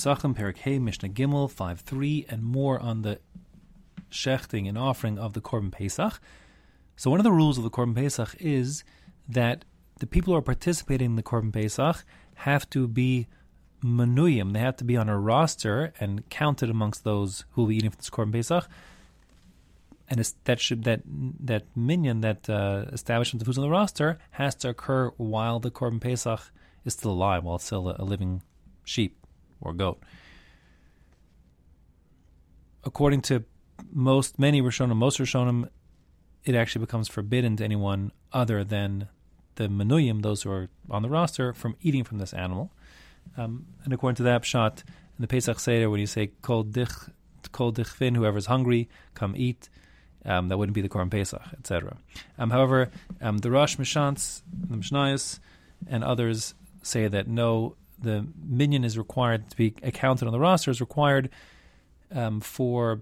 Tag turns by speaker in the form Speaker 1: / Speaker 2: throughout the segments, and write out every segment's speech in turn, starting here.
Speaker 1: Pesachim, Perik Hey, Mishnah Gimel, 5 3, and more on the shechting and offering of the Korban Pesach. So, one of the rules of the Korban Pesach is that the people who are participating in the Korban Pesach have to be manuyim. They have to be on a roster and counted amongst those who will be eating from this Korban Pesach. And that should that that minyan, that uh, establishment of who's on the roster, has to occur while the Korban Pesach is still alive, while it's still a, a living sheep or goat. According to most many Rishonim, most Rishonim, it actually becomes forbidden to anyone other than the Manuyim, those who are on the roster, from eating from this animal. Um, and according to that pshat, in the Pesach Seder, when you say Kol dich, Kol dichvin, whoever's hungry, come eat, um, that wouldn't be the Korban Pesach, etc. Um, however, um, the Rosh Mishans, the Mishnayos, and others say that no, the minyan is required to be accounted on the roster is required um, for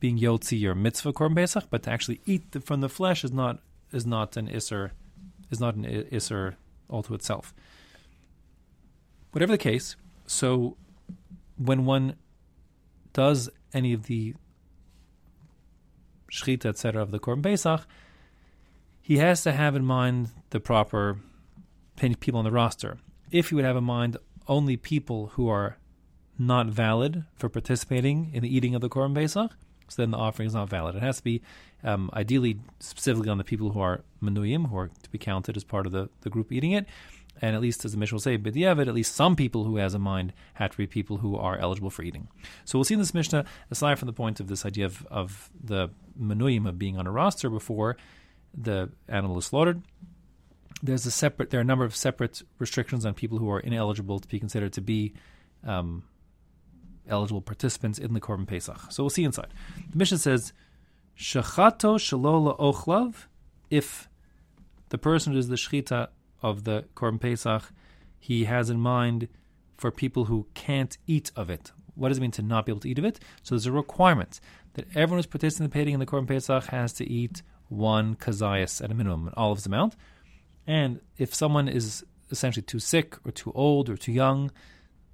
Speaker 1: being yotzi or mitzvah korban pesach, but to actually eat the, from the flesh is not is not an iser is not an iser all to itself. Whatever the case, so when one does any of the shchita etc. of the korban pesach, he has to have in mind the proper people on the roster. If he would have in mind only people who are not valid for participating in the eating of the Korban Pesach, so then the offering is not valid. It has to be um, ideally specifically on the people who are manuyim, who are to be counted as part of the, the group eating it. And at least, as the Mishnah will say, b'diavad, at least some people who has a mind have to be people who are eligible for eating. So we'll see in this Mishnah, aside from the point of this idea of, of the manuyim of being on a roster before the animal is slaughtered, there's a separate. There are a number of separate restrictions on people who are ineligible to be considered to be um, eligible participants in the Korban Pesach. So we'll see inside. The Mishnah says, "Shachato shalola ochlav." If the person who is the shechita of the Korban Pesach, he has in mind for people who can't eat of it. What does it mean to not be able to eat of it? So there's a requirement that everyone who's participating in the Korban Pesach has to eat one kazayas at a minimum, an olive's amount. And if someone is essentially too sick or too old or too young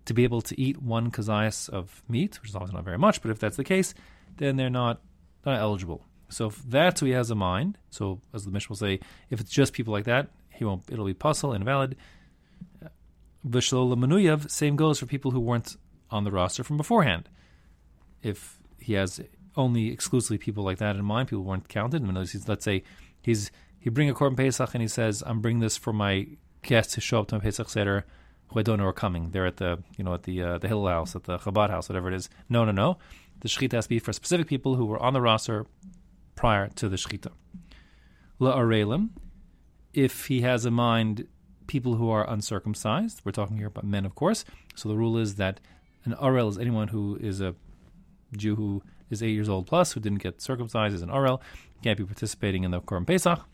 Speaker 1: to be able to eat one kazayas of meat, which is obviously not very much, but if that's the case, then they're not, not eligible. So if that's who he has in mind, so as the Mishnah will say, if it's just people like that, he won't. It'll be puzzle invalid. Vishlola manuyav. Same goes for people who weren't on the roster from beforehand. If he has only exclusively people like that in mind, people weren't counted. And let's say he's he bring a korban pesach and he says, "I'm bringing this for my guests who show up to my pesach seder." Who I don't know are coming. They're at the, you know, at the uh, the Hillel house, at the Chabad house, whatever it is. No, no, no. The shechita has to be for specific people who were on the roster prior to the shechita. La arelim, if he has in mind people who are uncircumcised, we're talking here about men, of course. So the rule is that an arel is anyone who is a Jew who is eight years old plus, who didn't get circumcised, is an arel, can't be participating in the Korban Pesach.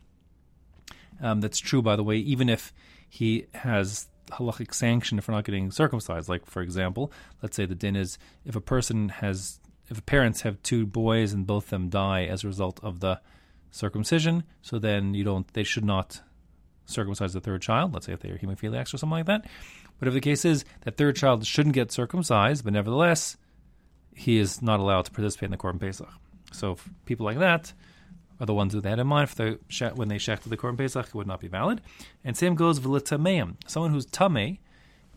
Speaker 1: Um, that's true, by the way, even if he has halachic sanction for not getting circumcised. Like, for example, let's say the din is if a person has, if parents have two boys and both of them die as a result of the circumcision, so then you don't, they should not circumcise the third child. Let's say if they are hemophiliacs or something like that. But if the case is that third child shouldn't get circumcised, but nevertheless, he is not allowed to participate in the Korban Pesach. So people like that, are the ones who they had in mind for the when they shechted the korban pesach it would not be valid. And same goes v'litameim, someone who's tame,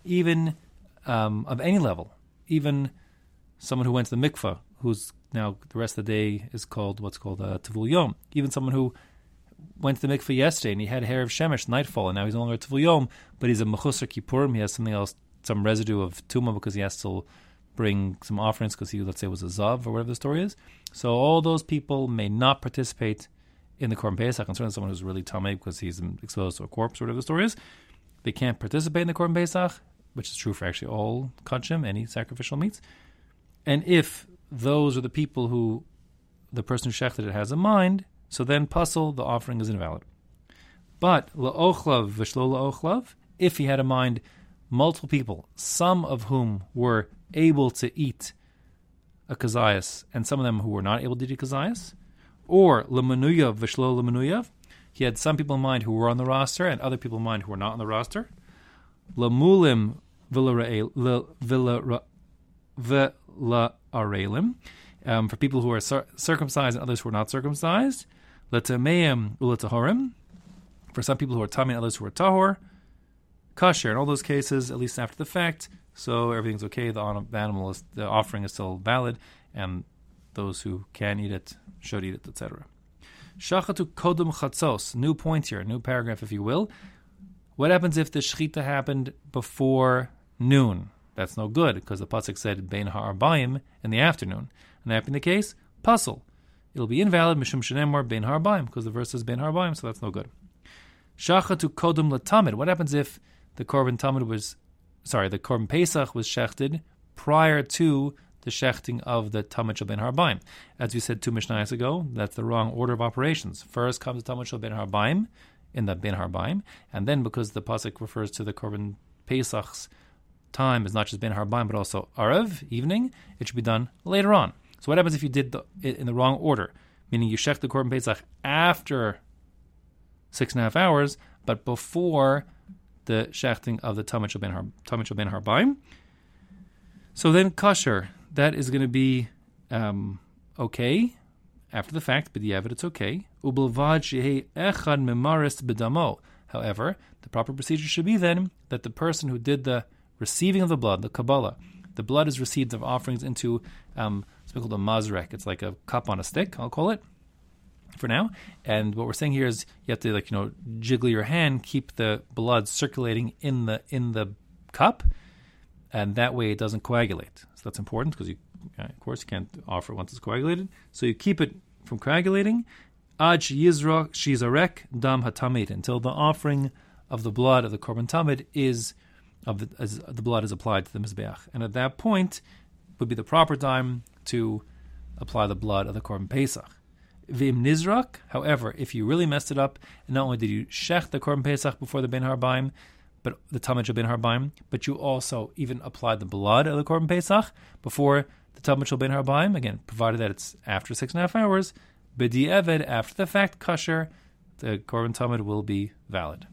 Speaker 1: even um, of any level, even someone who went to the mikvah, who's now the rest of the day is called what's called a uh, tavul yom. Even someone who went to the mikvah yesterday and he had hair of shemesh nightfall, and now he's no longer a tavul yom, but he's a mechusar kippurim. He has something else, some residue of tuma because he has to bring some offerings because he, let's say, was a zav or whatever the story is. So all those people may not participate in the Korban Pesach. Concerning someone who's really tummy because he's exposed to a corpse or whatever the story is, they can't participate in the Korban Pesach, which is true for actually all kachim, any sacrificial meats. And if those are the people who the person who shechted it has in mind, so then puzzle, the offering is invalid. But la'ochlav v'shlo la'ochlav, if he had in mind multiple people, some of whom were able to eat a kazayas, and some of them who were not able to eat a kazayas, or lemanuyav v'shlo lemanuyav. He had some people in mind who were on the roster, and other people in mind who were not on the roster. Lamulim villa v'la arelim, um, for people who are cir- circumcised and others who are not circumcised, letameim ulatahorim, for some people who are tummy and others who are tahor, kosher in all those cases, at least after the fact. So everything's okay. The, animal is the offering is still valid, and those who can eat it should eat it, etc. Shachatu kodum chatzos. New point here, new paragraph, if you will. What happens if the shechita happened before noon? That's no good because the pasuk said bein ha'arbaim in the afternoon, and that being the case, puzzle. It'll be invalid mishum shenemor bein ha'arbaim because the verse says bein ha'arbaim, so that's no good. Shachatu kodum latamid. What happens if the korban tamid was, sorry, the korban pesach was shechted prior to the shechting of the Tamid Shel Ben Harbaim. As we said two Mishnahs ago, that's the wrong order of operations. First comes the Tamid Shel Ben Harbaim in the Ben Harbaim, and then because the pasuk refers to the Korban Pesach's time is not just Ben Harbaim but also Arav evening, it should be done later on. So what happens if you did the, it in the wrong order? Meaning you shech the Korban Pesach after six and a half hours, but before the shechting of the Shel Ben, Har, ben Harbaim. So then kosher, that is going to be um, okay after the fact, but yeah, but it's okay. However, the proper procedure should be then that the person who did the receiving of the blood, the Kabbalah, the blood is received of offerings into um, something called a mazrek. It's like a cup on a stick, I'll call it for now. And what we're saying here is you have to like you know jiggle your hand, keep the blood circulating in the in the cup, and that way it doesn't coagulate. So that's important because you, of course, you can't offer it once it's coagulated. So you keep it from coagulating. Ad yizra shizarek dam hatamid until the offering of the blood of the korban tamid is of the, as the blood is applied to the mizbeach, and at that point would be the proper time to apply the blood of the korban pesach. Vim nizrak, however, if you really messed it up, and not only did you shech the korban pesach before the ben harbaim, but the Tamid Ben Harbaim, but you also even applied the blood of the Korban Pesach before the Tamid Ben Harbaim, again, provided that it's after six and a half hours, B'di Eved, after the fact, kosher, the Korban Tamid will be valid.